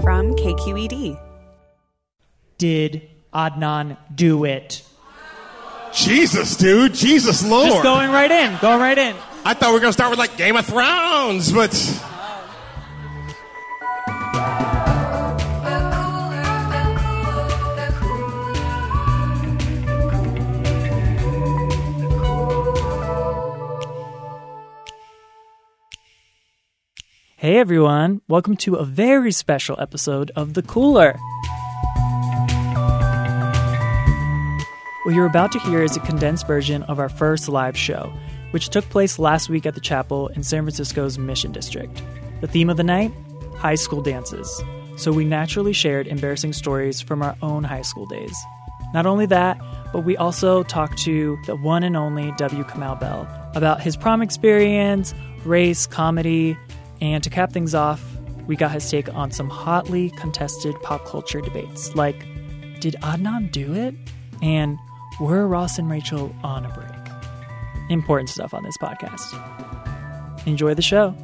from KQED. Did Adnan do it? Jesus, dude. Jesus Lord. Just going right in. Going right in. I thought we were going to start with like Game of Thrones, but. Hey everyone, welcome to a very special episode of The Cooler. What you're about to hear is a condensed version of our first live show, which took place last week at the chapel in San Francisco's Mission District. The theme of the night? High school dances. So we naturally shared embarrassing stories from our own high school days. Not only that, but we also talked to the one and only W. Kamau Bell about his prom experience, race, comedy, and to cap things off, we got his take on some hotly contested pop culture debates, like did Adnan do it? And were Ross and Rachel on a break? Important stuff on this podcast. Enjoy the show.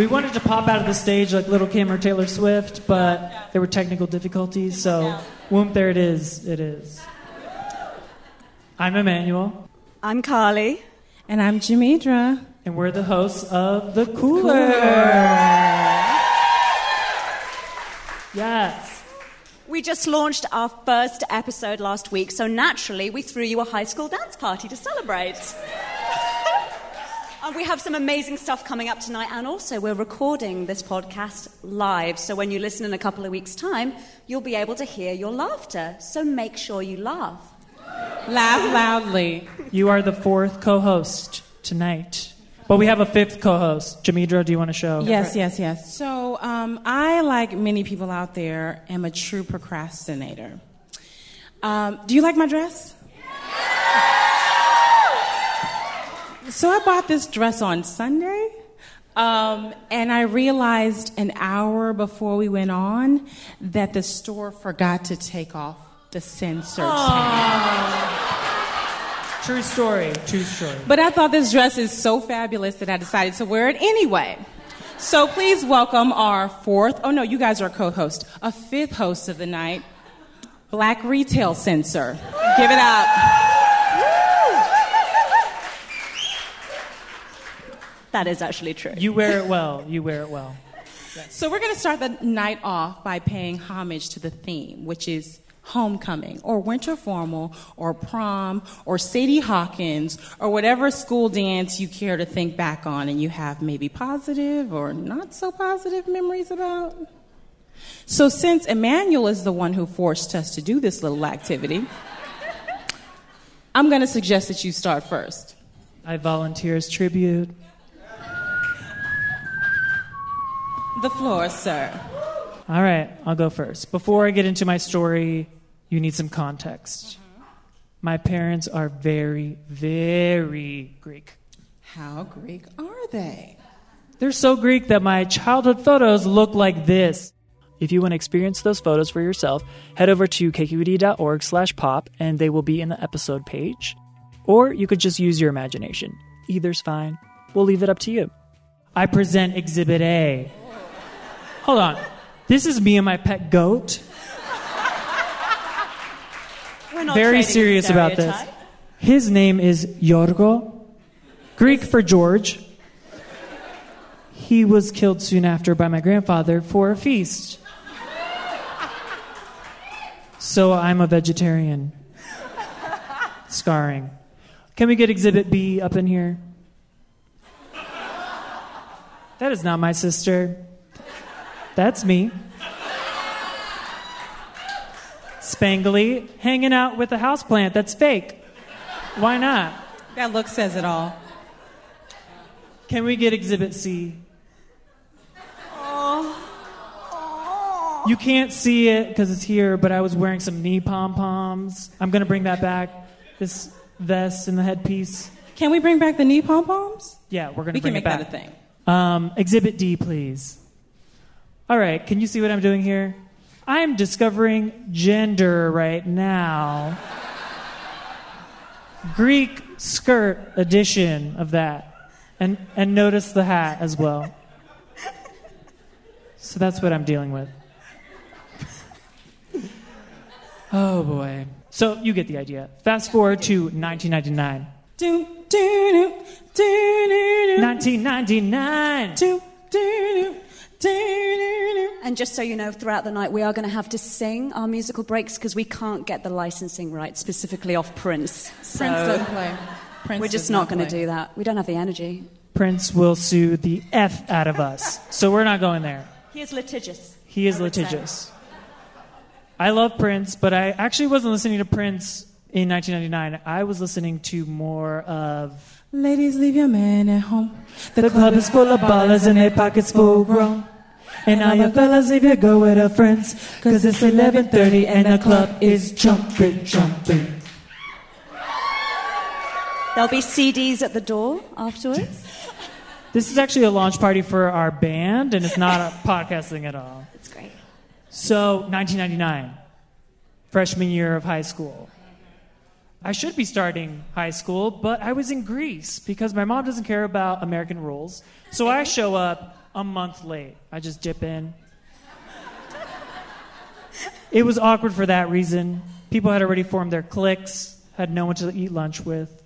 We wanted to pop out of the stage like Lil' Kim or Taylor Swift, but there were technical difficulties, so whoop, there it is. It is. I'm Emmanuel. I'm Carly. And I'm Jamidra. And we're the hosts of The Cooler. Yes. We just launched our first episode last week, so naturally we threw you a high school dance party to celebrate. And we have some amazing stuff coming up tonight, and also we're recording this podcast live, so when you listen in a couple of weeks' time, you'll be able to hear your laughter. So make sure you laugh. Laugh loudly. You are the fourth co host tonight. But we have a fifth co host. Jamidra, do you want to show? Yes, yes, yes. So um, I, like many people out there, am a true procrastinator. Um, do you like my dress? So I bought this dress on Sunday. Um, and I realized an hour before we went on that the store forgot to take off the sensor tag. True story. True story. But I thought this dress is so fabulous that I decided to wear it anyway. So please welcome our fourth, oh no, you guys are co host, a fifth host of the night, Black Retail Sensor. Give it up. That is actually true. You wear it well. You wear it well. So we're going to start the night off by paying homage to the theme, which is homecoming or winter formal or prom or Sadie Hawkins or whatever school dance you care to think back on and you have maybe positive or not so positive memories about. So since Emmanuel is the one who forced us to do this little activity, I'm going to suggest that you start first. I volunteer as tribute. The floor, sir. All right, I'll go first. Before I get into my story, you need some context. Mm-hmm. My parents are very, very Greek. How Greek are they? They're so Greek that my childhood photos look like this. If you want to experience those photos for yourself, head over to kqed.org slash pop and they will be in the episode page. Or you could just use your imagination. Either's fine. We'll leave it up to you. I present Exhibit A. Hold on. This is me and my pet goat. Very serious about this. His name is Yorgo, Greek for George. He was killed soon after by my grandfather for a feast. So I'm a vegetarian. Scarring. Can we get Exhibit B up in here? That is not my sister. That's me. Spangly, hanging out with a houseplant that's fake. Why not? That look says it all. Can we get Exhibit C? You can't see it because it's here, but I was wearing some knee pom poms. I'm gonna bring that back. This vest and the headpiece. Can we bring back the knee pom poms? Yeah, we're gonna We can make that a thing. Um, exhibit D, please. All right, can you see what I'm doing here? I am discovering gender right now. Greek skirt edition of that. And, and notice the hat as well. So that's what I'm dealing with. Oh boy. So you get the idea. Fast forward to 1999. Do, do, do, do, do, do, 1999. And just so you know, throughout the night, we are going to have to sing our musical breaks because we can't get the licensing right, specifically off Prince. So Prince doesn't play. Prince we're just not going to do that. We don't have the energy. Prince will sue the F out of us. So we're not going there. He is litigious. He is I would say. litigious. I love Prince, but I actually wasn't listening to Prince in 1999. I was listening to more of. Ladies, leave your man at home. The, club is full of ballers and their pockets full grown. And all your fellas leave your girl with her friends. Cause it's 11.30 and the club is jumping, jumping. There'll be CDs at the door afterwards. This is actually a launch party for our band, and it's not a podcasting at all. It's great. So, 1999, freshman year of high school. I should be starting high school, but I was in Greece because my mom doesn't care about American rules. So I show up a month late. I just dip in. It was awkward for that reason. People had already formed their cliques, had no one to eat lunch with.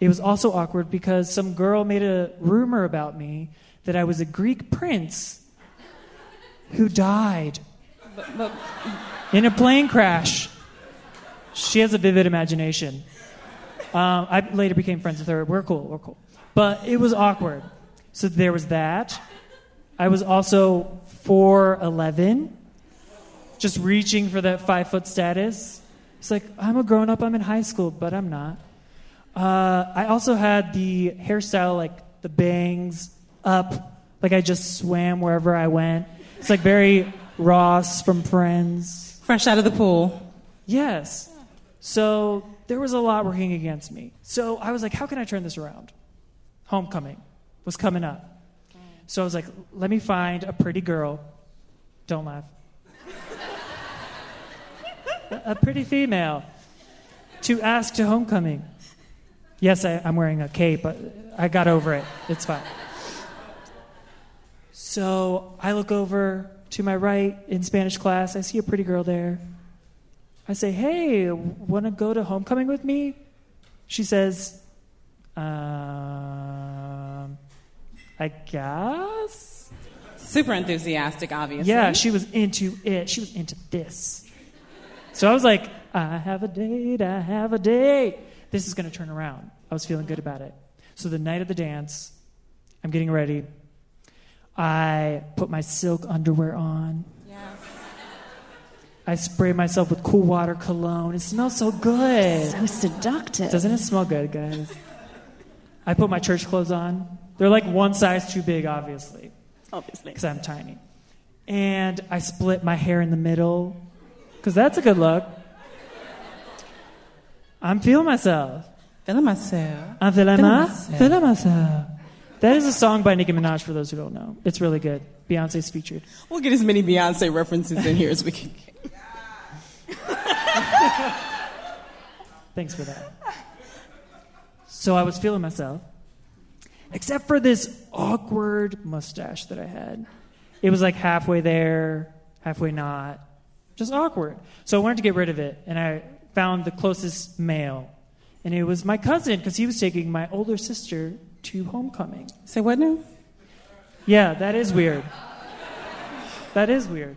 It was also awkward because some girl made a rumor about me that I was a Greek prince who died in a plane crash. She has a vivid imagination. Um, I later became friends with her. We're cool. We're cool. But it was awkward. So there was that. I was also 4'11, just reaching for that five foot status. It's like, I'm a grown up, I'm in high school, but I'm not. Uh, I also had the hairstyle, like the bangs up, like I just swam wherever I went. It's like very Ross from Friends. Fresh out of the pool. Yes. So there was a lot working against me. So I was like, how can I turn this around? Homecoming was coming up. So I was like, let me find a pretty girl. Don't laugh. a, pretty female to ask to homecoming. Yes, I, I'm wearing a cape, but I got over it. It's fine. So I look over to my right in Spanish class. I see a pretty girl there. I say, hey, want to go to homecoming with me? She says, um, I guess. Super enthusiastic, obviously. Yeah, she was into it. She was into this. So I was like, I have a date, I have a date. This is going to turn around. I was feeling good about it. So the night of the dance, I'm getting ready. I put my silk underwear on. I spray myself with cool water cologne. It smells so good. So seductive. Doesn't it smell good, guys? I put my church clothes on. They're like one size too big, obviously, Obviously. because I'm tiny. And I split my hair in the middle, because that's a good look. I'm feeling myself. Feeling myself. I'm feeling, Feeling my, myself. feeling myself. That is a song by Nicki Minaj, for those who don't know. It's really good. Beyonce's featured. We'll get as many Beyonce references in here as we can. Thanks for that. So I was feeling myself, except for this awkward mustache that I had. It was like halfway there, halfway not, just awkward. So I wanted to get rid of it, and I found the closest male, and it was my cousin because he was taking my older sister to homecoming. Say what now? Yeah, that is weird. That is weird.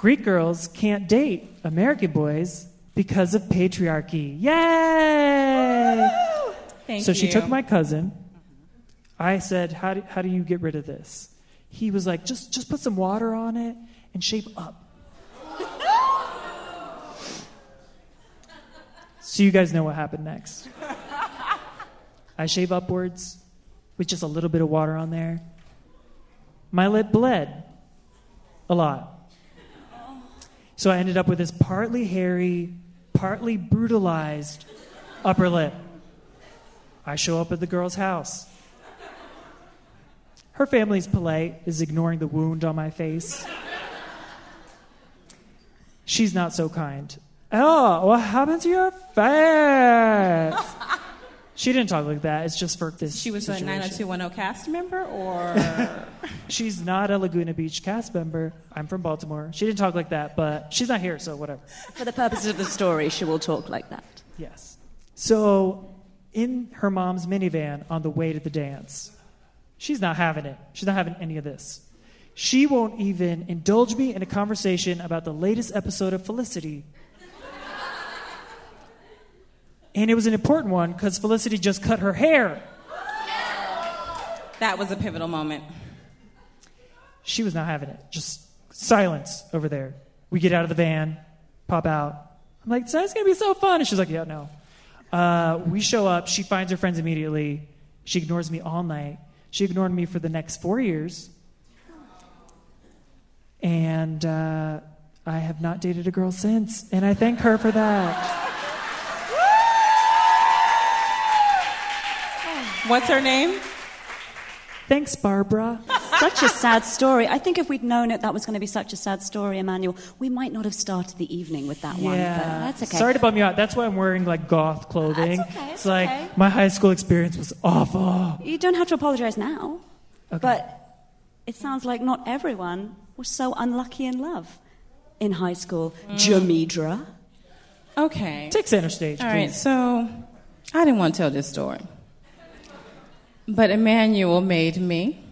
Greek girls can't date American boys because of patriarchy. Yay! Thank so you. she took my cousin. I said, how do, how do you get rid of this? He was like, just, just put some water on it and shape up. so you guys know what happened next. I shave upwards with just a little bit of water on there. My lip bled a lot. So I ended up with this partly hairy, partly brutalized upper lip. I show up at the girl's house. Her family's polite, is ignoring the wound on my face. She's not so kind. Oh, what happened to your face? She didn't talk like that. It's just for this. She was a 90210 cast member, or She's not a Laguna Beach cast member. I'm from Baltimore. She didn't talk like that, but she's not here, so whatever. For the purposes of the story, she will talk like that. Yes. So, in her mom's minivan on the way to the dance, she's not having it. She's not having any of this. She won't even indulge me in a conversation about the latest episode of Felicity. And it was an important one because Felicity just cut her hair. that was a pivotal moment. She was not having it. Just silence over there. We get out of the van, pop out. I'm like, tonight's gonna be so fun. And she's like, yeah, no. Uh, we show up. She finds her friends immediately. She ignores me all night. She ignored me for the next four years. And uh, I have not dated a girl since. And I thank her for that. What's her name? Thanks, Barbara. Such a sad story. I think if we'd known it, that was going to be such a sad story, Emmanuel, we might not have started the evening with that one. But that's okay. Sorry to bum you out. That's why I'm wearing like goth clothing. That's okay, It's it's like okay. my high school experience was awful. You don't have to apologize now. Okay. But it sounds like not everyone was so unlucky in love in high school. Mm. Jamidra. Okay. Take center stage, All please. right, so I didn't want to tell this story. But Emmanuel made me.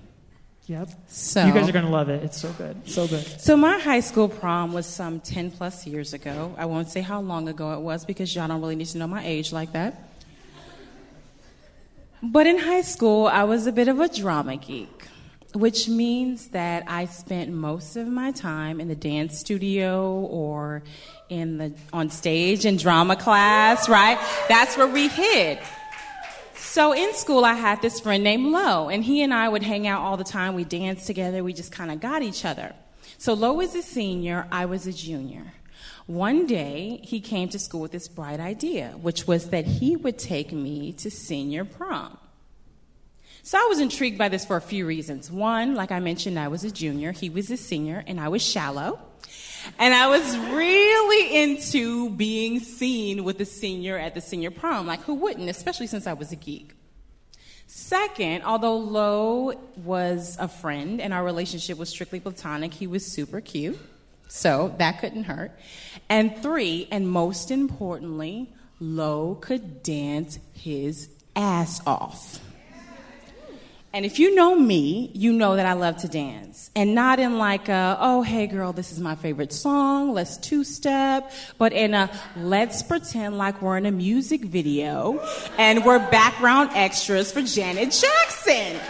Yep. So You guys are going to love it. It's so good. So good. So my high school prom was some 10 plus years ago. I won't say how long ago it was because y'all don't really need to know my age like that. But in high school, I was a bit of a drama geek, which means that I spent most of my time in the dance studio or in the on stage in drama class, right? That's where we hid. So in school, I had this friend named Lo, and he and I would hang out all the time. We danced together. We just kind of got each other. So Lo was a senior, I was a junior. One day, he came to school with this bright idea, which was that he would take me to senior prom. So I was intrigued by this for a few reasons. One, like I mentioned, I was a junior, he was a senior, and I was shallow. And I was really into being seen with a senior at the senior prom. Like, who wouldn't, especially since I was a geek? Second, although Lo was a friend and our relationship was strictly platonic, he was super cute. So that couldn't hurt. And three, and most importantly, Lo could dance his ass off. And if you know me, you know that I love to dance. And not in like a, oh, hey girl, this is my favorite song, let's two step, but in a, let's pretend like we're in a music video and we're background extras for Janet Jackson.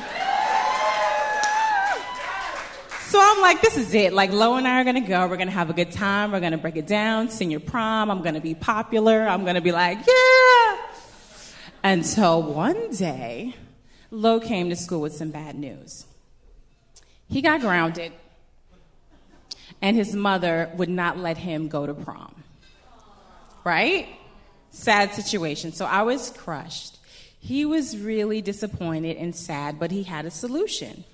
So I'm like, this is it. Like, Lo and I are gonna go. We're gonna have a good time. We're gonna break it down. Senior prom. I'm gonna be popular. I'm gonna be like, yeah. Until one day, Lo came to school with some bad news. He got grounded, and his mother would not let him go to prom. Right? Sad situation. So I was crushed. He was really disappointed and sad, but he had a solution.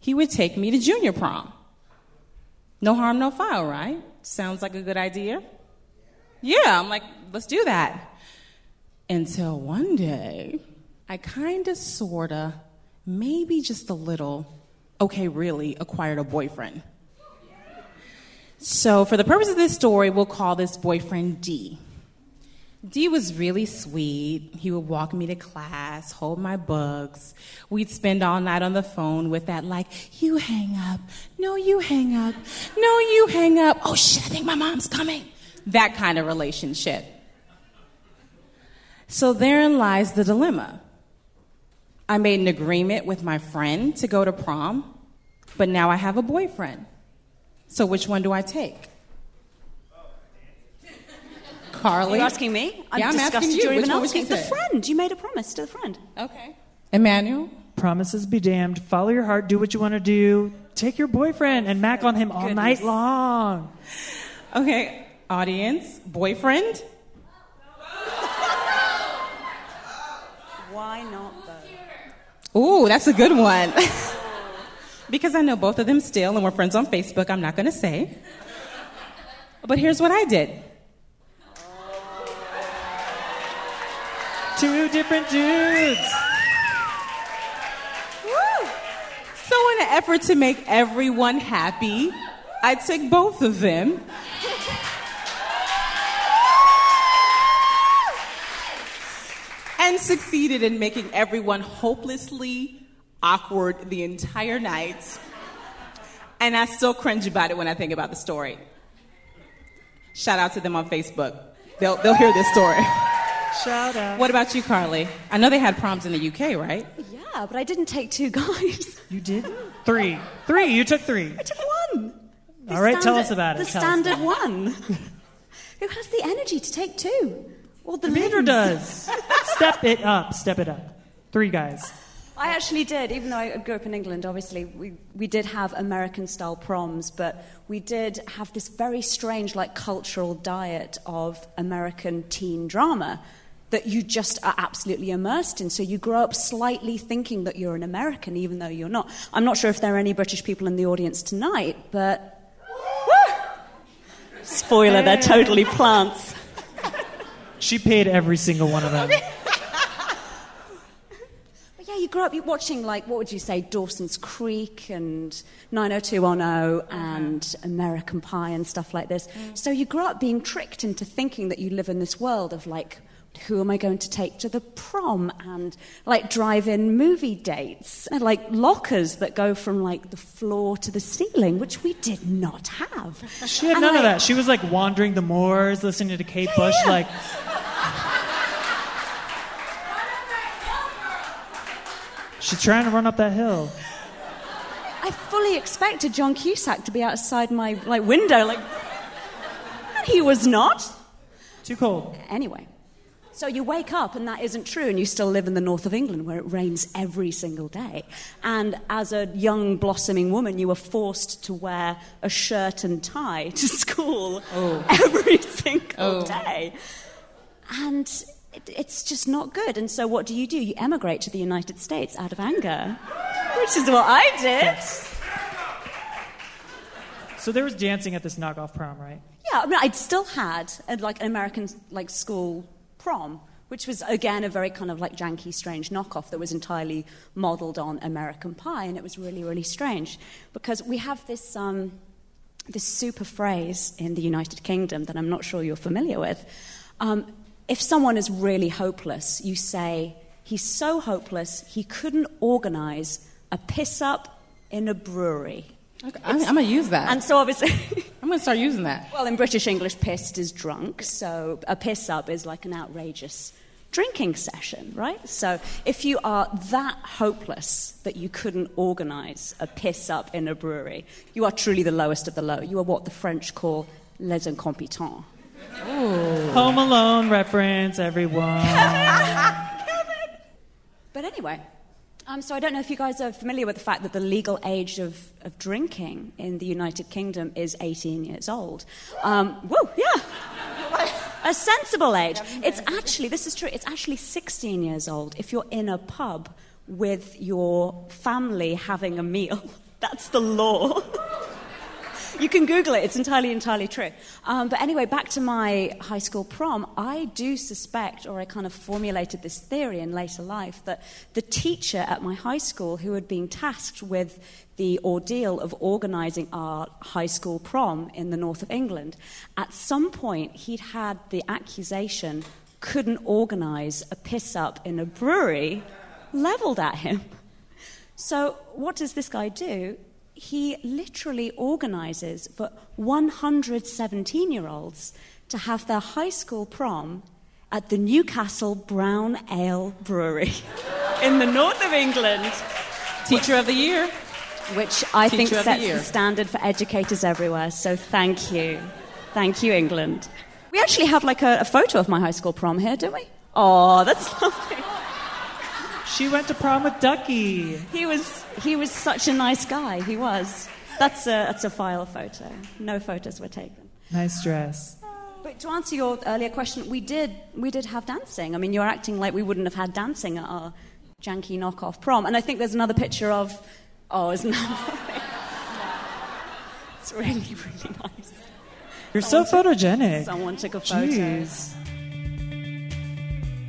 He would take me to junior prom. No harm, no foul, right? Sounds like a good idea. Yeah, I'm like, let's do that. Until one day, I kind of, sort of, maybe just a little, okay, really, acquired a boyfriend. So, for the purpose of this story, we'll call this boyfriend D. D was really sweet. He would walk me to class, hold my books. We'd spend all night on the phone with that, like, you hang up. No, you hang up. No, you hang up. Oh shit, I think my mom's coming. That kind of relationship. So therein lies the dilemma. I made an agreement with my friend to go to prom, but now I have a boyfriend. So which one do I take? Are Carly? you asking me? I'm Yeah, I'm asking you. you're Which even one would you asking. The friend. You made a promise to the friend. Okay. Emmanuel? Promises be damned. Follow your heart. Do what you want to do. Take your boyfriend and mac on him all Goodness. night long. Okay, audience, boyfriend. Why not both? Ooh, that's a good one. because I know both of them still, and we're friends on Facebook, I'm not going to say. But here's what I did Two different dudes. So, in an effort to make everyone happy, I took both of them. And succeeded in making everyone hopelessly awkward the entire night. And I still cringe about it when I think about the story. Shout out to them on Facebook. They'll, they'll hear this story. Shout out. What about you, Carly? I know they had proms in the UK, right? Yeah, but I didn't take two guys. You did? Three. Three. You took three. I took one. The All right, tell us about it. The Tell standard one. Who has the energy to take two? Or the Commander limbs? does. Step it up. Step it up. Three guys. I actually did, even though I grew up in England, obviously, we, we did have American style proms, but we did have this very strange, like, cultural diet of American teen drama that you just are absolutely immersed in. So you grow up slightly thinking that you're an American, even though you're not. I'm not sure if there are any British people in the audience tonight, but. Spoiler, they're totally plants. She paid every single one of them. But yeah, you grew up you watching like what would you say, Dawson's Creek and 90210 and uh-huh. American Pie and stuff like this. Mm. So you grew up being tricked into thinking that you live in this world of like who am I going to take to the prom and like drive-in movie dates and like lockers that go from like the floor to the ceiling, which we did not have. She had And, none of that. She was like wandering the moors, listening to Kate Bush, yeah. like. She's trying to run up that hill. I fully expected John Cusack to be outside my like window, like, and he was not. Too cold. Anyway, so you wake up and that isn't true, and you still live in the north of England where it rains every single day. And as a young, blossoming woman, you were forced to wear a shirt and tie to school oh. every single oh. day. And it, it's just not good. And so, what do you do? You emigrate to the United States out of anger, which is what I did. So there was dancing at this knockoff prom, right? Yeah, I mean, I'd still had a, like an American like school prom, which was again a very kind of like janky, strange knockoff that was entirely modelled on American Pie, and it was really, really strange because we have this um, this super phrase in the United Kingdom that I'm not sure you're familiar with. Um, if someone is really hopeless, you say he's so hopeless he couldn't organise a piss up in a brewery. Okay, I'm, I'm gonna use that. And so obviously. I'm gonna start using that. Well, in British English, pissed is drunk, so a piss up is like an outrageous drinking session, right? So if you are that hopeless that you couldn't organise a piss up in a brewery, you are truly the lowest of the low. You are what the French call les incompetents. Home Alone reference, everyone. Kevin! But anyway, um, so I don't know if you guys are familiar with the fact that the legal age of, of drinking in the United Kingdom is 18 years old. Um, whoa, yeah. A sensible age. It's actually, this is true, it's actually 16 years old if you're in a pub with your family having a meal. That's the law. You can Google it, it's entirely, entirely true. Um, but anyway, back to my high school prom, I do suspect, or I kind of formulated this theory in later life, that the teacher at my high school who had been tasked with the ordeal of organizing our high school prom in the north of England, at some point he'd had the accusation couldn't organize a piss up in a brewery leveled at him. So, what does this guy do? He literally organizes for 117 year olds to have their high school prom at the Newcastle Brown Ale Brewery in the north of England, Teacher of the year. which I think Teacher the sets year. the standard for educators everywhere. So, thank you. Thank you, England. We actually have like a, a photo of my high school prom here, don't we? Oh, that's lovely. She went to prom with Ducky. He was, he was such a nice guy. He was. That's a, that's a file photo. No photos were taken. Nice dress. But to answer your earlier question, we did we did have dancing. I mean, you're acting like we wouldn't have had dancing at our janky knockoff prom. And I think there's another picture of oh, isn't that? it's really really nice. You're so photogenic. Someone took a photo. Jeez.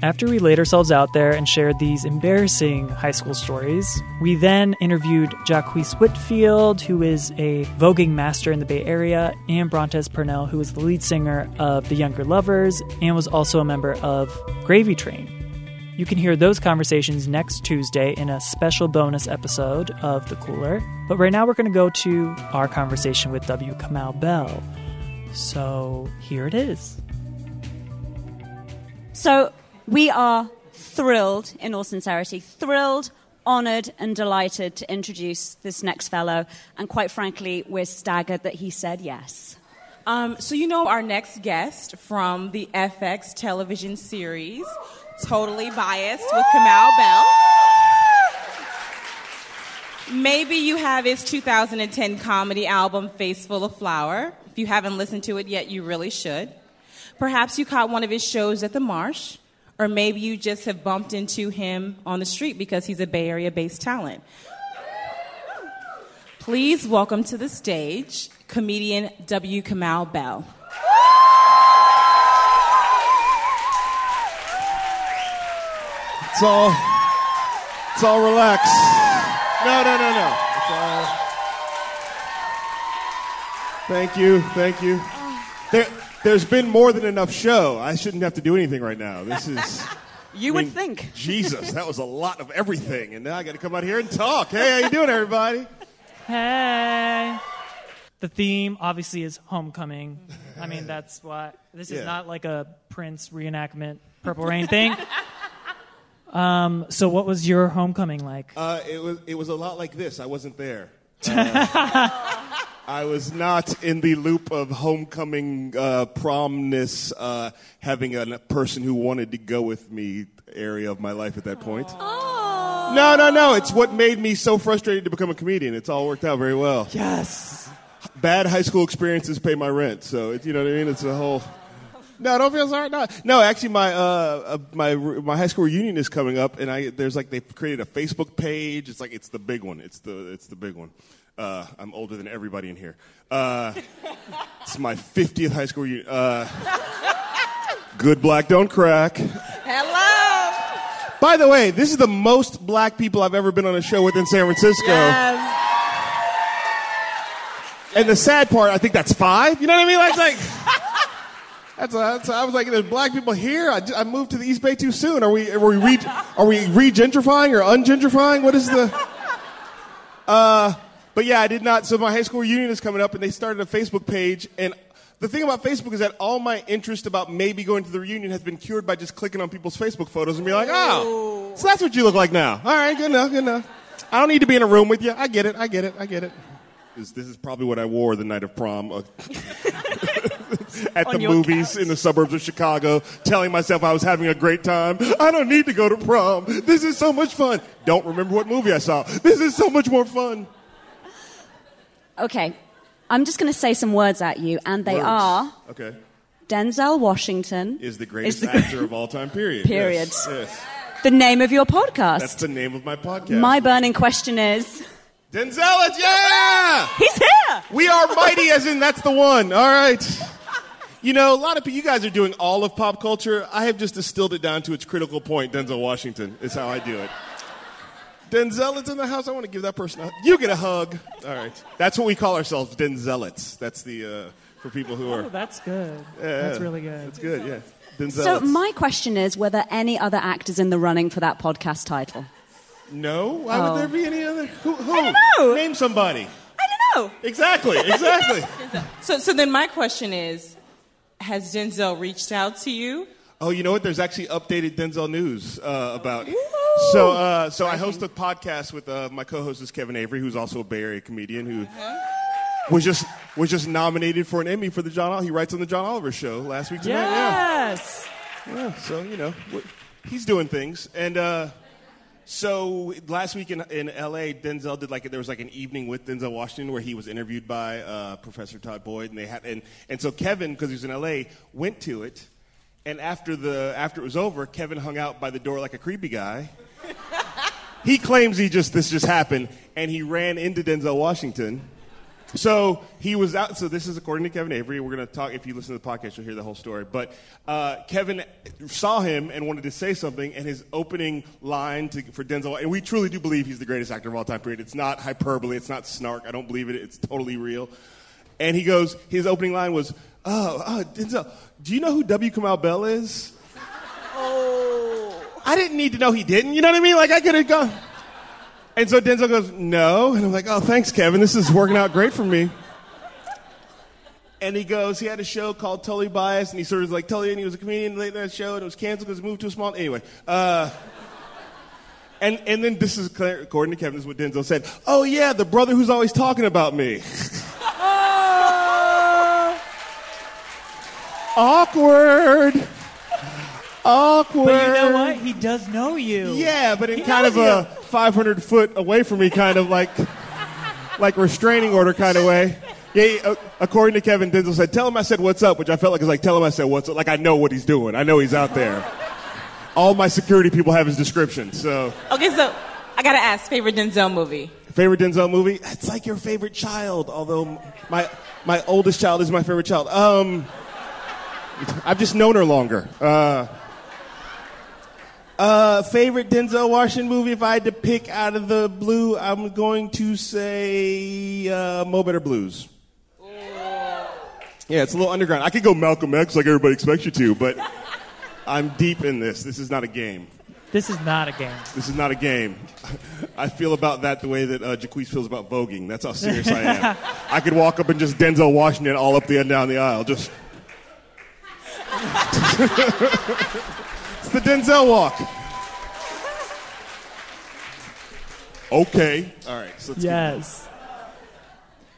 After we laid ourselves out there and shared these embarrassing high school stories, we then interviewed Jacquees Whitfield, who is a voguing master in the Bay Area, and Brontez Purnell, who is the lead singer of The Younger Lovers and was also a member of Gravy Train. You can hear those conversations next Tuesday in a special bonus episode of The Cooler. But right now we're going to go to our conversation with W. Kamau Bell. So here it is. So we are thrilled, in all sincerity, thrilled, honoured, and delighted to introduce this next fellow. And quite frankly, we're staggered that he said yes. Um, so, you know, our next guest from the FX television series, Totally Biased with Kamau Bell. Maybe you have his 2010 comedy album, Face Full of Flour. If you haven't listened to it yet, you really should. Perhaps you caught one of his shows at the Marsh or maybe you just have bumped into him on the street because he's a Bay Area based talent. Please welcome to the stage comedian W. Kamau Bell. It's all, it's all relax. No, no, no, no. It's all. Thank you, thank you. There, there's been more than enough show. I shouldn't have to do anything right now. This is. You I would mean, think. Jesus, that was a lot of everything, and now I got to come out here and talk. Hey, how you doing, everybody? Hey. The theme obviously is homecoming. I mean, that's why this is Yeah. not like a Prince reenactment Purple Rain thing. Um, so, what was your homecoming like? Uh, it was it was a lot like this. I wasn't there. Uh, I was not in the loop of homecoming uh, promness, uh, having a person who wanted to go with me area of my life at that point. No, no, no. It's what made me so frustrated to become a comedian. It's all worked out very well. yes. Bad high school experiences pay my rent, so it, you know what I mean. It's a whole. No, don't feel sorry. No, no. Actually, my uh, uh, my my high school reunion is coming up, and I there's like they've created a Facebook page. It's like it's the big one. It's the it's the big one. Uh, I'm older than everybody in here. Uh, it's my 50th high school year. Uh, good black don't crack. Hello! By the way, this is the most black people I've ever been on a show with in San Francisco. Yes. And the sad part, I think that's five. You know what I mean? Like, like that's, a, that's a- I was like, there's black people here. I, I moved to the East Bay too soon. Are we are we re, are we re-gentrifying or ungentrifying? What is the? Uh, but yeah, I did not. So my high school reunion is coming up, and they started a Facebook page. And the thing about Facebook is that all my interest about maybe going to the reunion has been cured by just clicking on people's Facebook photos and being like, oh, so that's what you look like now. All right, good enough, good enough. I don't need to be in a room with you. I get it. I get it. I get it. This, this is probably what I wore the night of prom. uh, at the movies couch. in the suburbs of Chicago, telling myself I was having a great time. I don't need to go to prom. This is so much fun. Don't remember what movie I saw. This is so much more fun. Okay, I'm just going to say some words at you, and they Words. are Okay. Denzel Washington Is the greatest the- actor of all time, period. Period. Yes, yes. the name of your podcast. That's the name of my podcast. My burning question is Denzel, it's yeah! He's here! We are mighty, as in that's the one. All right. You know, a lot of people, you guys are doing all of pop culture. I have just distilled it down to its critical point. Denzel Washington is how I do it. Denzel is in the house. I want to give that person a You get a hug. All right. That's what we call ourselves, Denzelites. That's the, uh, for people who are. Oh, that's good. Yeah, That's really good. That's good, yeah. Denzelites. So, my question is were there any other actors in the running for that podcast title? No? Why Oh. would there be any other? Who? who? don't know. Name somebody. I don't know. Exactly, exactly. So, so then my question is Has Denzel reached out to you? Oh, you know what? There's actually updated Denzel news uh, about. So, uh, so I host a podcast with uh, my co-host is Kevin Avery, who's also a Bay Area comedian who was just was just nominated for an Emmy for the John. He writes on the John Oliver Show last week tonight. Yes. Yeah, yeah. So you know, he's doing things, and uh, So last week in, in L.A., Denzel did like there was like an evening with Denzel Washington where he was interviewed by uh, Professor Todd Boyd, and they had and, and so Kevin, because he was in L.A., went to it, and after the after it was over, Kevin hung out by the door like a creepy guy. he claims he just this just happened, and he ran into Denzel Washington. So he was out. So this is according to Kevin Avery. We're going to talk. If you listen to the podcast, you'll hear the whole story. But uh, Kevin saw him and wanted to say something, and his opening line to, for Denzel, and we truly do believe he's the greatest actor of all time. Period. It's not hyperbole. It's not snark. I don't believe it. It's totally real. And he goes. His opening line was, "Oh, oh Denzel, do you know who W. Kamau Bell is?" Oh. I didn't need to know he didn't. You know what I mean? Like I could have gone. And so Denzel goes, No. And I'm like, Oh, thanks, Kevin. This is working out great for me. And he goes, he had a show called Totally Biased, and he sort of like totally, and he was a comedian late night show, and it was canceled because he moved to a small. Anyway, uh, and and then this is according to Kevin, this is what Denzel said. Oh yeah, the brother who's always talking about me. Awkward. Awkward. But you know what? He does know you. Yeah, but in He kind of knows a 500 foot away from me, kind of like like restraining order kind of way. Yeah, uh, according to Kevin Denzel said, "Tell him I said what's up," which I felt like is like, "Tell him I said what's up." Like I know what he's doing. I know he's out there. All my security people have his description. So Okay, so I gotta ask, favorite Denzel movie? favorite Denzel movie? It's like your favorite child. Although my my oldest child is my favorite child. Um, I've just known her longer. Uh, uh, favorite Denzel Washington movie? If I had to pick out of the blue, I'm going to say uh, Mo Better Blues. Yeah, it's a little underground. I could go Malcolm X like everybody expects you to, but I'm deep in this. This is not a game. This is not a game. This is not a game. I feel about that the way that uh, Jaquise feels about voguing. That's how serious I am. I could walk up and just Denzel Washington all up the end down the aisle. Just. it's the Denzel walk. Okay. All right. So let's Yes.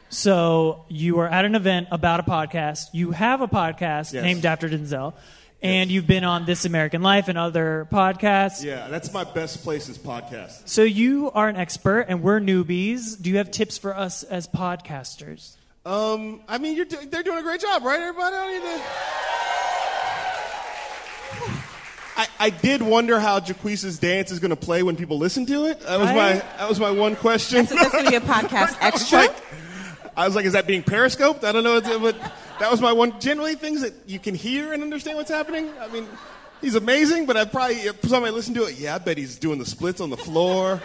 So you are at an event about a podcast. You have a podcast Yes. named after Denzel, and you've been on This American Life and other podcasts. Yeah, that's my best places podcast. So you are an expert, and we're newbies. Do you have tips for us as podcasters? Um, I mean, you're do- they're doing a great job, right? Everybody, I need to. I, I did wonder how Jaquise's dance is going to play when people listen to it. That was my that was my one question. So that's gonna be a podcast I was extra. like, I was like, is that being periscoped? I don't know, but that was my one. Generally, things that you can hear and understand what's happening. I mean, he's amazing, but I probably if somebody listen to it. Yeah, I bet he's doing the splits on the floor,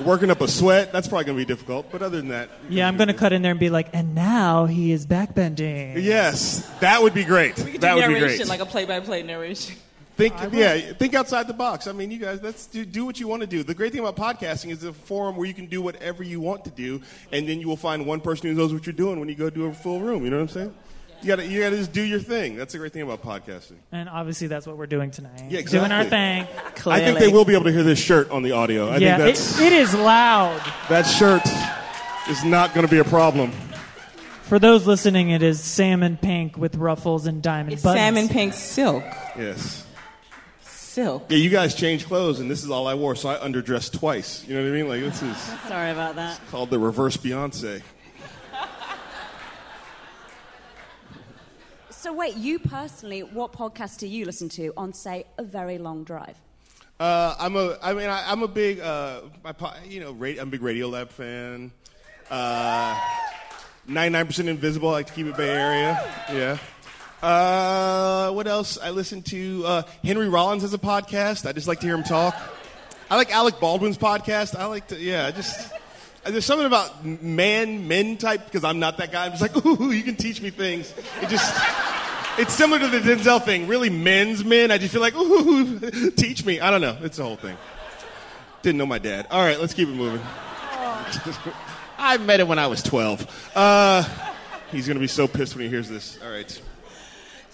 working up a sweat. That's probably going to be difficult. But other than that, Yeah, I'm going to cut in there and be like, and now he is backbending. yes, that would be great. We could do that would be narration, great. like a play-by-play narration. Think, yeah, think outside the box. I mean, you guys, let's do, do what you want to do. The great thing about podcasting is it's a forum where you can do whatever you want to do, and then you will find one person who knows what you're doing when you go do a full room. You know what I'm saying? You gotta, you gotta just do your thing. That's the great thing about podcasting. And obviously, that's what we're doing tonight. Yeah, Doing our exactly. thing. I think they will be able to hear this shirt on the audio. I yeah, think it, it is loud. that shirt is not going to be a problem. For those listening, it is salmon pink with ruffles and diamond It's buttons. salmon pink silk. Yes. Silk. Yeah, you guys changed clothes, and this is all I wore, so I underdressed twice. You know what I mean? Like this is Sorry about that. called the reverse Beyonce. So, wait, you personally, what podcast do you listen to on, say, a very long drive? Uh, I'm a. I mean, I, I'm a big. Uh, my, you know, ra- I'm a big Radio Lab fan. Uh, 99% Invisible. I like to keep it Bay Area. Yeah. Uh, what else? I listen to uh, Henry Rollins has a podcast. I just like to hear him talk. I like Alec Baldwin's podcast. I like to. Yeah. I just. There's something about man, men type because I'm not that guy. I'm just like, ooh, you can teach me things. It just. It's similar to the Denzel thing. Really, men's men. I just feel like, ooh, teach me. I don't know. It's the whole thing. Didn't know my dad. All right, let's keep it moving. I met him when I was 12. Uh, he's going to be so pissed when he hears this. All right.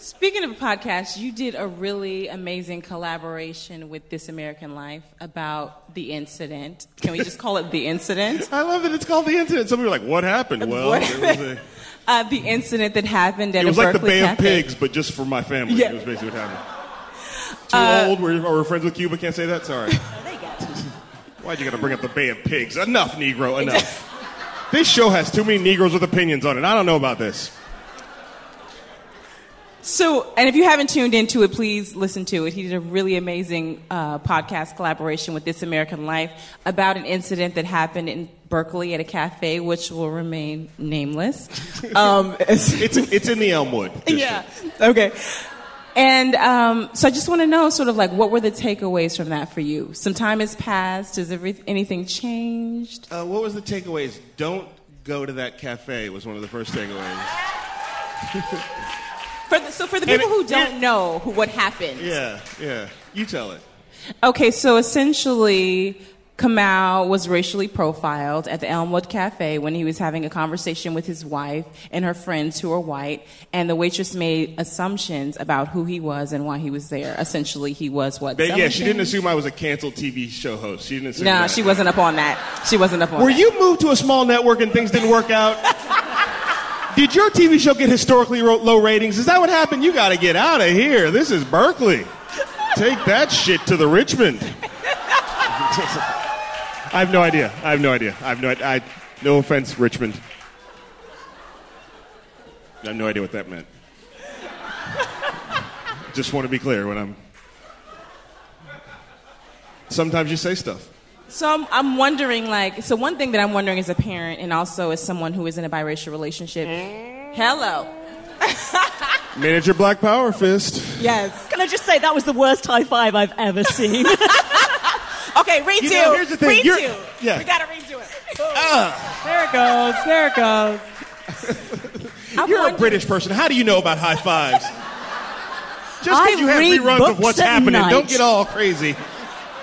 Speaking of podcasts, you did a really amazing collaboration with This American Life about the incident. Can we just call it the incident? I love that it's called The Incident. Some people are like, what happened? Well, What was a, Uh, the incident that happened at it was like the Berkeley Bay of. Pigs, but just for my family. Yeah. It was basically what happened. Too old? We're, we're friends with Cuba? Can't say that? Sorry. There you go. Why'd you gotta bring up the Bay of Pigs? Enough, Negro, enough. this show has too many Negroes with opinions on it. I don't know about this. So, and if you haven't tuned into it, please listen to it. He did a really amazing uh, podcast collaboration with This American Life about an incident that happened in Berkeley at a cafe, which will remain nameless. Um, It's, it's in the Elmwood. district. yeah. Okay. And um, so I just want to know, sort of like, what were the takeaways from that for you? Some time has passed. Has every, anything changed? Uh, what was the takeaways? Don't go to that cafe was one of the first takeaways. For the, so for the people who don't know who, what happened. Yeah, yeah. You tell it. Okay, so essentially, Kamau was racially profiled at the Elmwood Cafe when he was having a conversation with his wife and her friends who are white, and the waitress made assumptions about who he was and why he was there. Essentially, he was what? But yeah, she didn't assume I was a canceled TV show host. She didn't assume. Nah, that. she wasn't up on that. She wasn't up on that. Were that. you moved to a small network and things didn't work out? Did your TV show get historically low ratings? Is that what happened? You got to get out of here. This is Berkeley. Take that shit to the Richmond. I have no idea. I have no idea. I have no. I, no offense, Richmond. I have no idea what that meant. Just want to be clear when I'm. Sometimes you say stuff. So I'm, I'm wondering, like, so one thing that I'm wondering as a parent and also as someone who is in a biracial relationship. Hello. Manager Black Power Fist. Yes. Can I just say that was the worst high five I've ever seen? Okay, redo. You know, here's the thing, Redo. you're- yeah. We gotta redo it. Ah. There it goes. There it goes. You're a British person. How do you know about high fives? Just because you have read reruns of what's happening, night. don't get all crazy.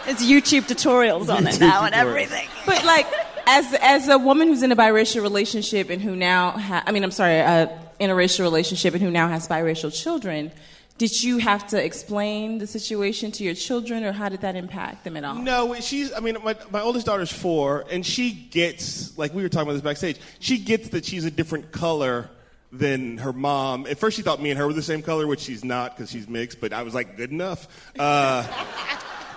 There's YouTube tutorials on it YouTube now and everything. But like, as as a woman who's in a biracial relationship and who now, ha- I mean, I'm sorry, uh, in a racial relationship and who now has biracial children, did you have to explain the situation to your children, or how did that impact them at all? No, she's. I mean, my, my oldest daughter's four, and she gets like we were talking about this backstage. She gets that she's a different color than her mom. At first, she thought me and her were the same color, which she's not because she's mixed. But I was like, good enough. Uh,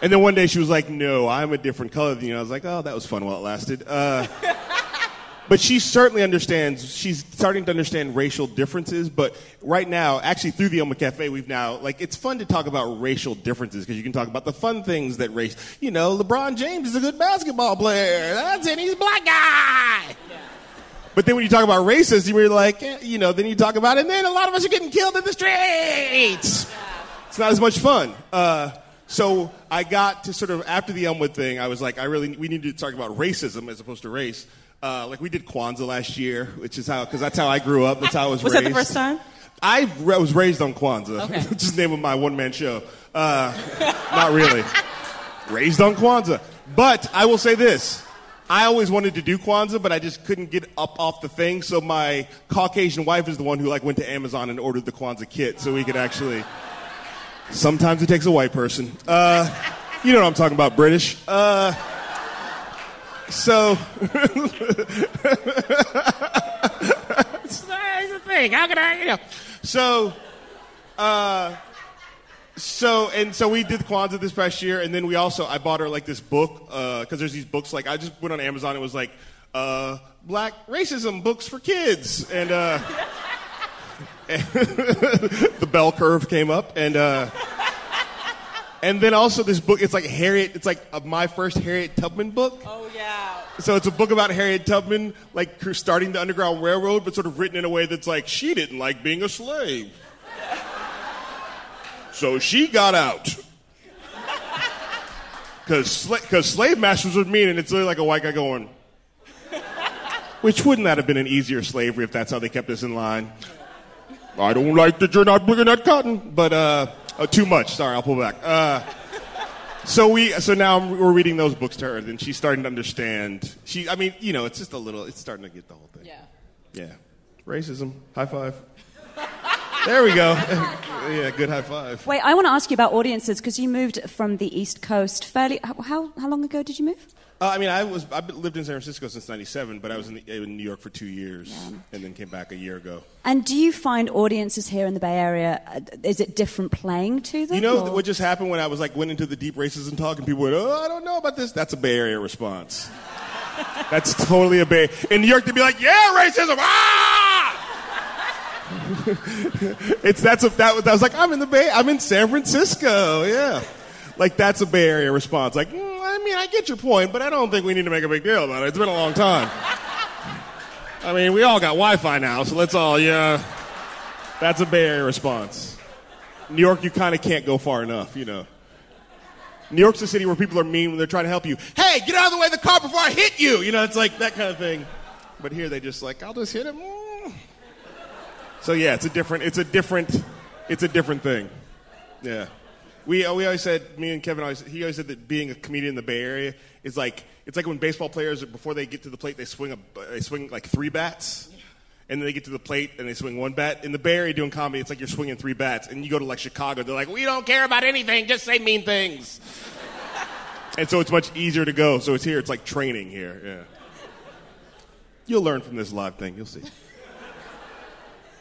and then one day she was like, no, I'm a different color than you. I was like, oh, that was fun while it lasted. Uh, but she certainly understands. She's starting to understand racial differences. But right now, actually, through the Elmwood Cafe, we've now like it's fun to talk about racial differences because you can talk about the fun things that race. You know, LeBron James is a good basketball player. That's it. He's a black guy. But then when you talk about racism, you're like, eh, you know, then you talk about it, and then a lot of us are getting killed in the streets. It's not as much fun. Uh, so I got to sort of after the Elmwood thing, I was like, I really we need to talk about racism as opposed to race. Uh, like we did Kwanzaa last year, which is how because that's how I grew up. That's how I was. Was raised. that the first time? I re- was raised on Kwanzaa. Okay. the name of my one man show. Uh, not really. raised on Kwanzaa. But I will say this. I always wanted to do Kwanzaa, but I just couldn't get up off the thing. So my Caucasian wife is the one who like went to Amazon and ordered the Kwanzaa kit so we could actually. Sometimes it takes a white person. Uh, you know what I'm talking about, British. Uh, so. That's the thing. How can I, you know? So, uh, so and so we did Kwanzaa this past year, and then we also I bought her like this book because there's these books like I just went on Amazon. It was like uh, black racism books for kids, and, uh, the bell curve came up, and uh, and then also this book. It's like Harriet. It's like uh, my first Harriet Tubman book. Oh yeah. So it's a book about Harriet Tubman, like starting the Underground Railroad, but sort of written in a way that's like she didn't like being a slave. So she got out. Because sla- slave masters were mean, and it's literally like a white guy going, which wouldn't that have been an easier slavery if that's how they kept us in line? I don't like that you're not bringing that cotton, but uh, uh, too much. Sorry, I'll pull back. Uh, so we, so now we're reading those books to her, and she's starting to understand. She, I mean, you know, it's just a little. It's starting to get the whole thing. Yeah. Yeah. Racism. High five. there we go. yeah, good high five. Wait, I want to ask you about audiences because you moved from the East Coast fairly. How, how, long ago did you move? Uh, I mean, I was I lived in San Francisco since '97, but I was in, the, in, New York for two years, yeah. and then came back a year ago. And do you find audiences here in the Bay Area uh, is it different playing to them? You know or? what just happened when I was like went into the deep racism talk, and people went, "Oh, I don't know about this." That's a Bay Area response. That's totally a Bay. In New York, they'd be like, "Yeah, racism!" Ah! it's that's a that, that was like I'm in the Bay. I'm in San Francisco. Yeah, like that's a Bay Area response. Like. Mm, I mean, I get your point, but I don't think we need to make a big deal about it. It's been a long time. I mean, we all got Wi Fi now, so let's all, yeah. That's a Bay Area response. New York, you kind of can't go far enough, you know. New York's a city where people are mean when they're trying to help you. Hey, get out of the way of the car before I hit you! You know, it's like that kind of thing. But here they just like, I'll just hit him. So yeah, it's a different, it's a different, it's a different thing. Yeah. We, uh, we always said, me and Kevin always, he always said that being a comedian in the Bay Area is like, it's like when baseball players, before they get to the plate, they swing, a, they swing like three bats. And then they get to the plate and they swing one bat. In the Bay Area doing comedy, it's like you're swinging three bats. And you go to like Chicago, they're like, we don't care about anything, just say mean things. and so it's much easier to go. So it's here, it's like training here, yeah. You'll learn from this live thing, you'll see.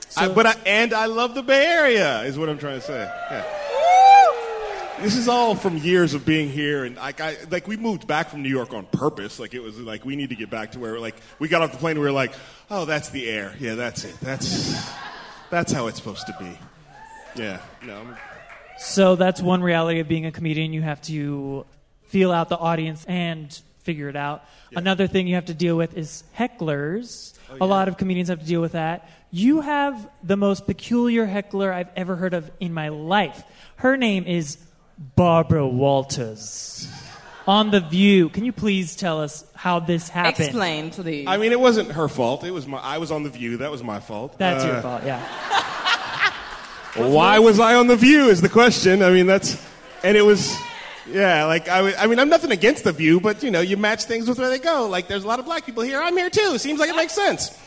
So, I, but I, and I love the Bay Area, is what I'm trying to say. Yeah this is all from years of being here, and like I like we moved back from New York on purpose. Like it was like we need to get back to where like we got off the plane, and we were like, oh, that's the air. Yeah, that's it. That's that's how it's supposed to be. Yeah. No. So that's one reality of being a comedian. You have to feel out the audience and figure it out. Yeah. Another thing you have to deal with is hecklers. Oh, yeah. A lot of comedians have to deal with that. You have the most peculiar heckler I've ever heard of in my life. Her name is Barbara Walters on The View. Can you please tell us how this happened? Explain, please. I mean, it wasn't her fault. It was my. I was on The View. That was my fault. That's uh, your fault. Yeah. why was I on The View? Is the question. I mean, that's, and it was. Yeah, like I, I mean, I'm nothing against the view, but you know, you match things with where they go. Like, there's a lot of black people here. I'm here too. Seems like it makes sense.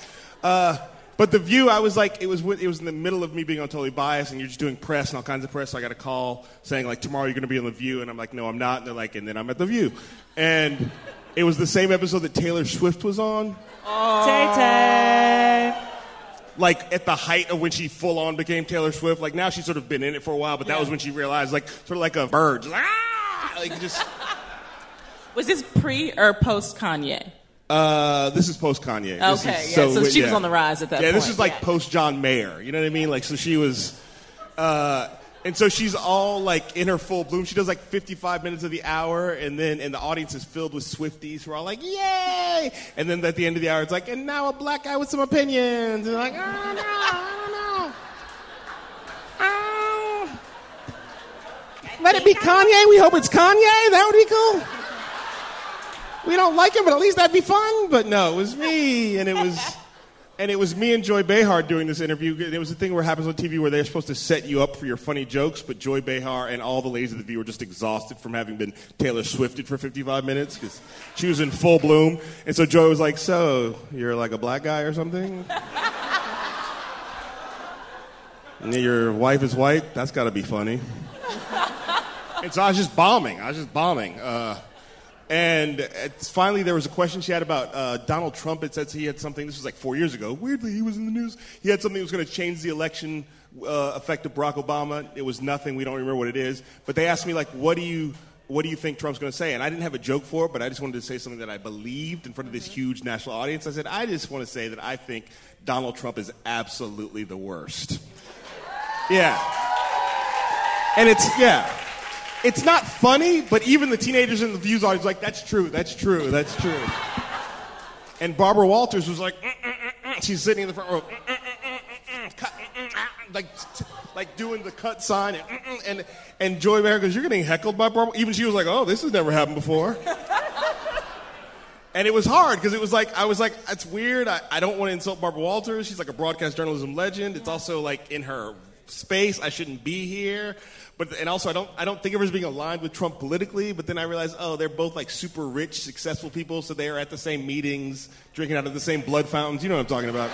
Uh, but the view, I was like, it was it was in the middle of me being on totally biased, and you're just doing press and all kinds of press. So I got a call saying like, tomorrow you're going to be on the View, and I'm like, no, I'm not. And they're like, and then I'm at the View, and it was the same episode that Taylor Swift was on. Tay Tay. Like at the height of when she full on became Taylor Swift. Like now she's sort of been in it for a while, but that yeah. was when she realized, like sort of like a bird, just, ah! like just. Was this pre or post Kanye? Uh, this is post Kanye. Okay, yeah. So, so she yeah. was on the rise at that yeah, point. this is like yeah. post John Mayer. You know what I mean? Like, so she was, uh, and so she's all like in her full bloom. She does like 55 minutes of the hour, and then and the audience is filled with Swifties who are all like, "Yay!" And then at the end of the hour, it's like, "And now a black guy with some opinions." And like, "Oh no, I don't know." Oh. Let it be Kanye. We hope it's Kanye. That would be cool we don't like him, but at least that'd be fun. But no, it was me, and it was, and it was me and Joy Behar doing this interview. It was a thing where it happens on TV where they're supposed to set you up for your funny jokes, but Joy Behar and all the ladies of the view were just exhausted from having been Taylor Swifted for 55 minutes because she was in full bloom. And so Joy was like, "So you're like a black guy or something?" your wife is white. That's got to be funny. and so I was just bombing. I was just bombing. Uh, and finally, there was a question she had about uh, Donald Trump. It says he had something, this was like four years ago. Weirdly, he was in the news. He had something that was going to change the election uh, effect of Barack Obama. It was nothing. We don't remember what it is. But they asked me, like, what do you. What do you think Trump's going to say? And I didn't have a joke for it, but I just wanted to say something that I believed in front of this huge national audience. I said, I just want to say that I think Donald Trump is absolutely the worst. Yeah. And it's, yeah it's not funny, but even the teenagers in the views audience like, that's true, that's true, that's true. And Barbara Walters was like, mm, mm, mm, mm. she's sitting in the front row, like, like doing the cut sign, and mm, mm, and, and Joy Behar goes, "You're getting heckled by Barbara." Even she was like, "Oh, this has never happened before." and it was hard because it was like I was like, "That's weird. I, I don't want to insult Barbara Walters. She's like a broadcast journalism legend. It's also like in her space. I shouldn't be here." But and also I don't I don't think of her as being aligned with Trump politically. But then I realized oh they're both like super rich successful people, so they are at the same meetings, drinking out of the same blood fountains. You know what I'm talking about.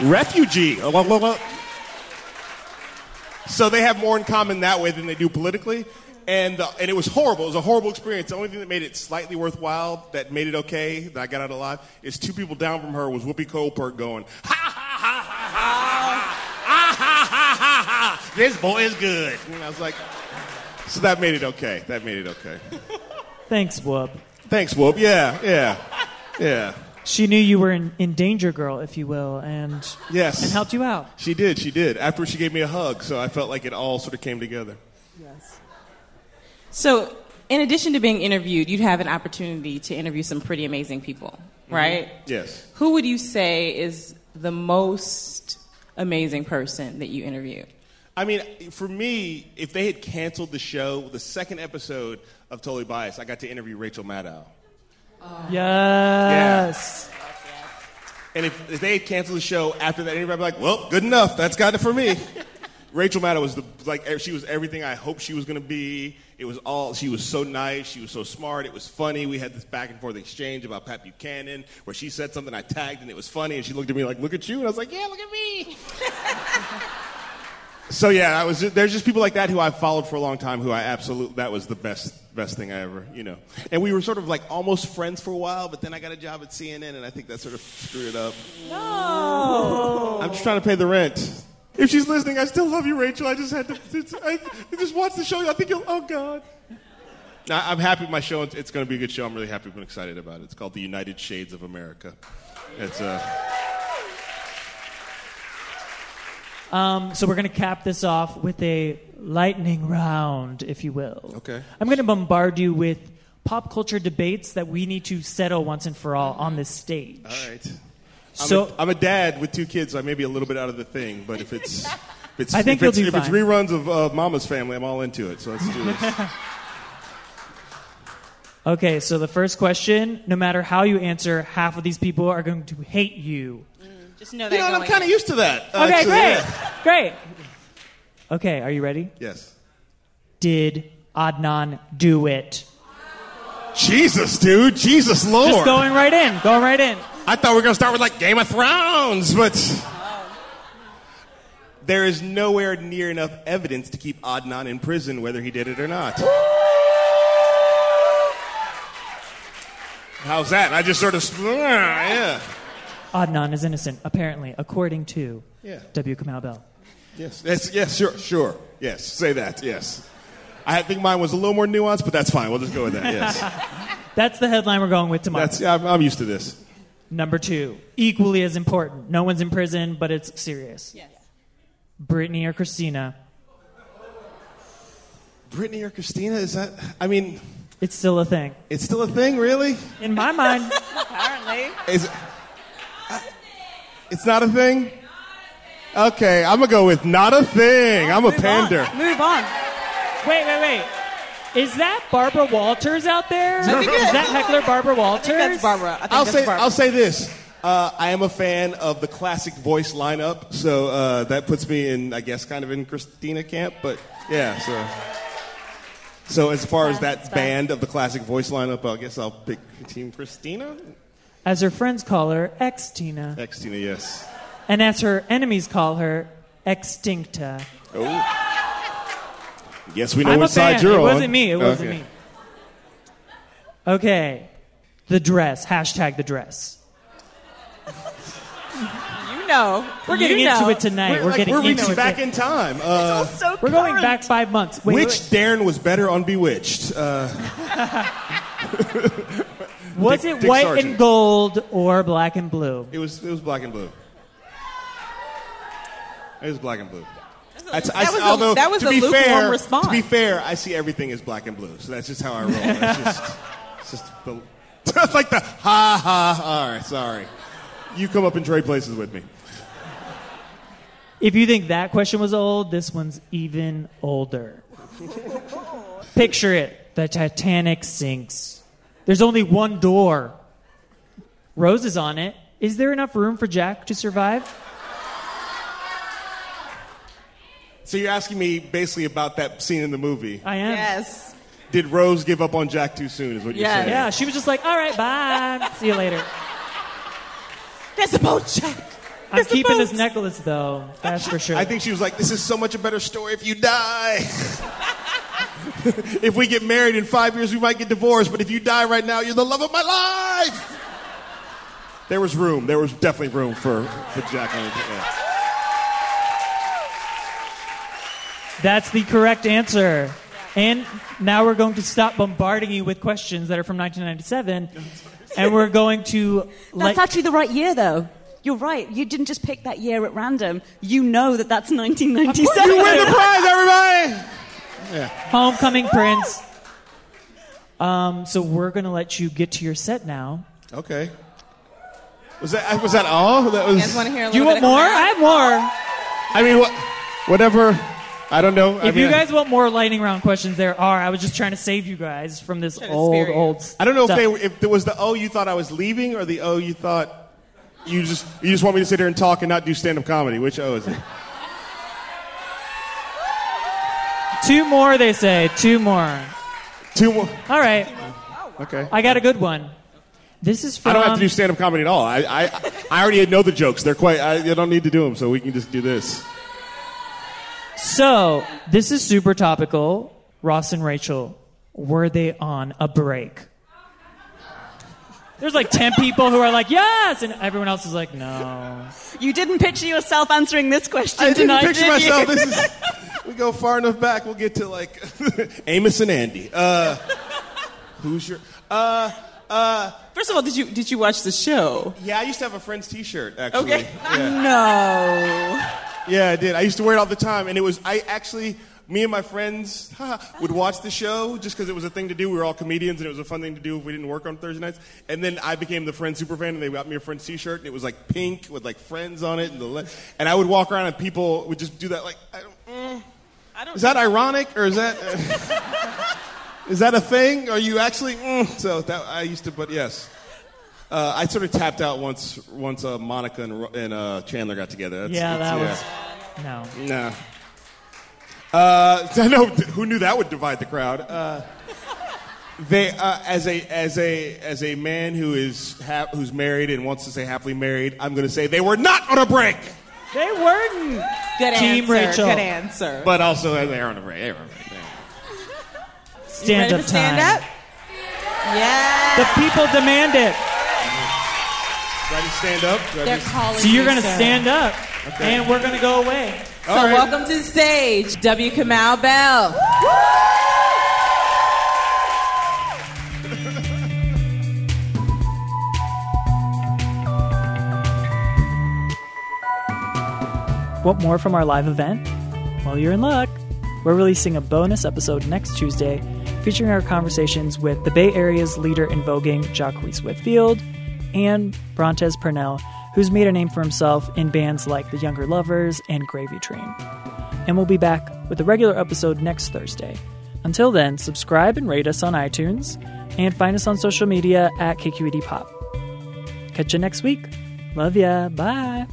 Refugee. so they have more in common that way than they do politically. And, uh, and it was horrible. It was a horrible experience. The only thing that made it slightly worthwhile, that made it okay, that I got out alive, is two people down from her was Whoopi Goldberg going, ha ha ha ha ha, ha ha ha ha ha, this boy is good. And I was like, so that made it okay. That made it okay. Thanks, Whoop. Thanks, Whoop. Yeah, yeah, yeah. She knew you were in, in danger, girl, if you will, and Yes. and helped you out. She did, she did. After she gave me a hug, so I felt like it all sort of came together. So, in addition to being interviewed, you'd have an opportunity to interview some pretty amazing people, mm-hmm. right? Yes. Who would you say is the most amazing person that you interviewed? I mean, for me, if they had canceled the show, the second episode of Totally Biased, I got to interview Rachel Maddow. Uh, yes. And if, if they had canceled the show after that interview, I'd be like, well, good enough. That's got it for me. Rachel Maddow was the like she was everything I hoped she was going to be. It was all she was so nice, she was so smart. It was funny. We had this back and forth exchange about Pat Buchanan, where she said something I tagged, and it was funny, and she looked at me like, "Look at you," and I was like, "Yeah, look at me." so yeah, I was. There's just people like that who I've followed for a long time. Who I absolutely that was the best best thing I ever you know. And we were sort of like almost friends for a while, but then I got a job at CNN, and I think that sort of screwed it up. No, I'm just trying to pay the rent. If she's listening, I still love you, Rachel. I just had to. It's, I, I just watched the show. You. I think you'll. Oh God. I- I'm happy with my show. It's going to be a good show. I'm really happy and excited about it. It's called The United Shades of America. It's uh, Um, so we're going to cap this off with a lightning round, if you will. Okay. I'm going to bombard you with pop culture debates that we need to settle once and for all on this stage. all right. I'm, So- a, I'm a dad with two kids, so I may be a little bit out of the thing. But if it's, if it's, I think if you'll it's, do if it's reruns of uh, Mama's Family, I'm all into it. So let's do this. Okay, so the first question no matter how you answer, half of these people are going to hate you. Just know that. you know, what? I'm kind of used to that. Okay, actually, great. yeah. Great. Okay, are you ready? Yes. Did Adnan do it? Jesus, dude. Jesus, Lord. Just going right in. Going right in. I thought we were going to start with like Game of Thrones, but there is nowhere near enough evidence to keep Adnan in prison, whether he did it or not. How's that? I just sort of, yeah, Adnan is innocent, apparently, according to yeah, W. Kamau Bell. yes, yes, yes, sure, sure, yes. Say that, yes. I think mine was a little more nuanced, but that's fine. We'll just go with that. Yes, That's the headline we're going with tomorrow. that's. I'm, I'm used to this. Number two, equally as important. No one's in prison, but it's serious. Yes. Britney or Christina? Britney or Christina? Is that? I mean, It's still a thing. it's still a thing, really? In my mind, Apparently. Is it, uh, it's not a thing? Okay, I'm gonna go with not a thing. I'm a Move pander. On. Move on. wait, wait, wait. Is that Barbara Walters out there? Is think it- that heckler Barbara Walters? That's Barbara. I think I'll that's say Barbara. I'll say this. Uh, I am a fan of the classic voice lineup, so uh, that puts me in, I guess, kind of in Christina camp. But yeah, so so as far as that It's fine. band of the classic voice lineup, I guess I'll pick Team Christina. As her friends call her, ex Tina. Ex Tina, yes. And as her enemies call her, extincta. Oh. Guess we know I'm which a fan. you're it on. wasn't me. It wasn't Okay. me. Okay. The dress. Hashtag the dress. You know. We're getting you know. into it tonight. We're, like, getting we're into reaching it. back in time. Uh, So We're going back five months. Wait, which wait, Darrin was better on Bewitched? Uh, was Dick- it Dick white Sargent. and gold or black and blue? it was it was black and blue. It was black and blue. That's, that was a- that was to a be lukewarm fair, response. To be fair, I see everything as black and blue, so that's just how I roll. It's just, it's just the, it's like the ha ha. All right, sorry. You come up and trade places with me. If you think that question was old, this one's even older. Picture it the Titanic sinks. There's only one door. Rose is on it. Is there enough room for Jack to survive? So you're asking me basically about that scene in the movie. I am. Yes. Did Rose give up on Jack too soon? Is what you're Yes. saying? Yeah, she was just like, all right, bye. See you later. There's a boat, Jack. I'm keeping this necklace though. That's for sure. I think she was like, "This is so much a better story if you die." if we get married in five years, we might get divorced. But if you die right now, you're the love of my life. There was room. There was definitely room for, for Jack Jacqueline. Yeah. That's the correct answer. And now we're going to stop bombarding you with questions that are from 1997, and we're going to. That's actually the right year, though. You're right. You didn't just pick that year at random. You know that that's 1997. You win the prize, everybody! Yeah. Homecoming Prince. Um, so we're going to let you get to your set now. Okay. Was that was that all? That was. You guys want to hear a Do you want bit more? of I have more. I mean, what, whatever. I don't know. I If mean, you guys want more lightning round questions, there are. I was just trying to save you guys from this Trying to old, spare you. old. I don't know if they if there was the oh you thought I was leaving or the oh you thought you just you just want me to sit here and talk and not do stand up comedy. Which oh is it? Two more, they say. Two more. Two more. All right. Okay. I got a good one. This is from. I don't have to do stand up comedy at all. I, I I already know the jokes. They're quite. I, you don't need to do them, so we can just do this. So, this is super topical. Ross and Rachel, were they on a break? There's like 10 people who are like, yes! And everyone else is like, no. You didn't picture yourself answering this question I didn't tonight, picture did myself. You? This is. We go far enough back. We'll get to like Amos and Andy. Uh, who's your? Uh, uh, First of all, did you did you watch the show? yeah, I used to have a friend's T-shirt. Actually. Okay. Yeah. No. Yeah, I did. I used to wear it all the time, and it was I actually me and my friends haha, would watch the show just because it was a thing to do. We were all comedians, and it was a fun thing to do if we didn't work on Thursday nights. And then I became the Friends super fan, and they got me a Friends T-shirt, and it was like pink with like Friends on it, and the le- and I would walk around, and people would just do that like. I don't, mm. I don't. Is that ironic, or is that is that a thing? Are you actually? Mm. So that I used to, but yes. Uh, I sort of tapped out once. Once uh, Monica and, and uh, Chandler got together. That's, Yeah, that's- that yeah. was. No. Nah. Uh, I know who knew that would divide the crowd. Uh, they, uh, as a as a as a man who is ha- who's married and wants to say happily married, I'm going to say they were not on a break, They weren't. Good Team answer. Rachel. Good answer. but also they are on a break. They were on a break. They were. Stand up to stand time. up? Yeah. The people demand it. Ready to stand up? Ready They're calling. So you're going to stand up, Okay. and we're going to go away. So All right. welcome to the stage, W. Kamau Bell. Want more from our live event? Well, you're in luck. We're releasing a bonus episode next Tuesday featuring our conversations with the Bay Area's leader in voguing, Jacques Whitfield, and Brontez Purnell, who's made a name for himself in bands like The Younger Lovers and Gravy Train. And we'll be back with a regular episode next Thursday. Until then, subscribe and rate us on iTunes, and find us on social media at KQED Pop. Catch you next week. Love ya. Bye.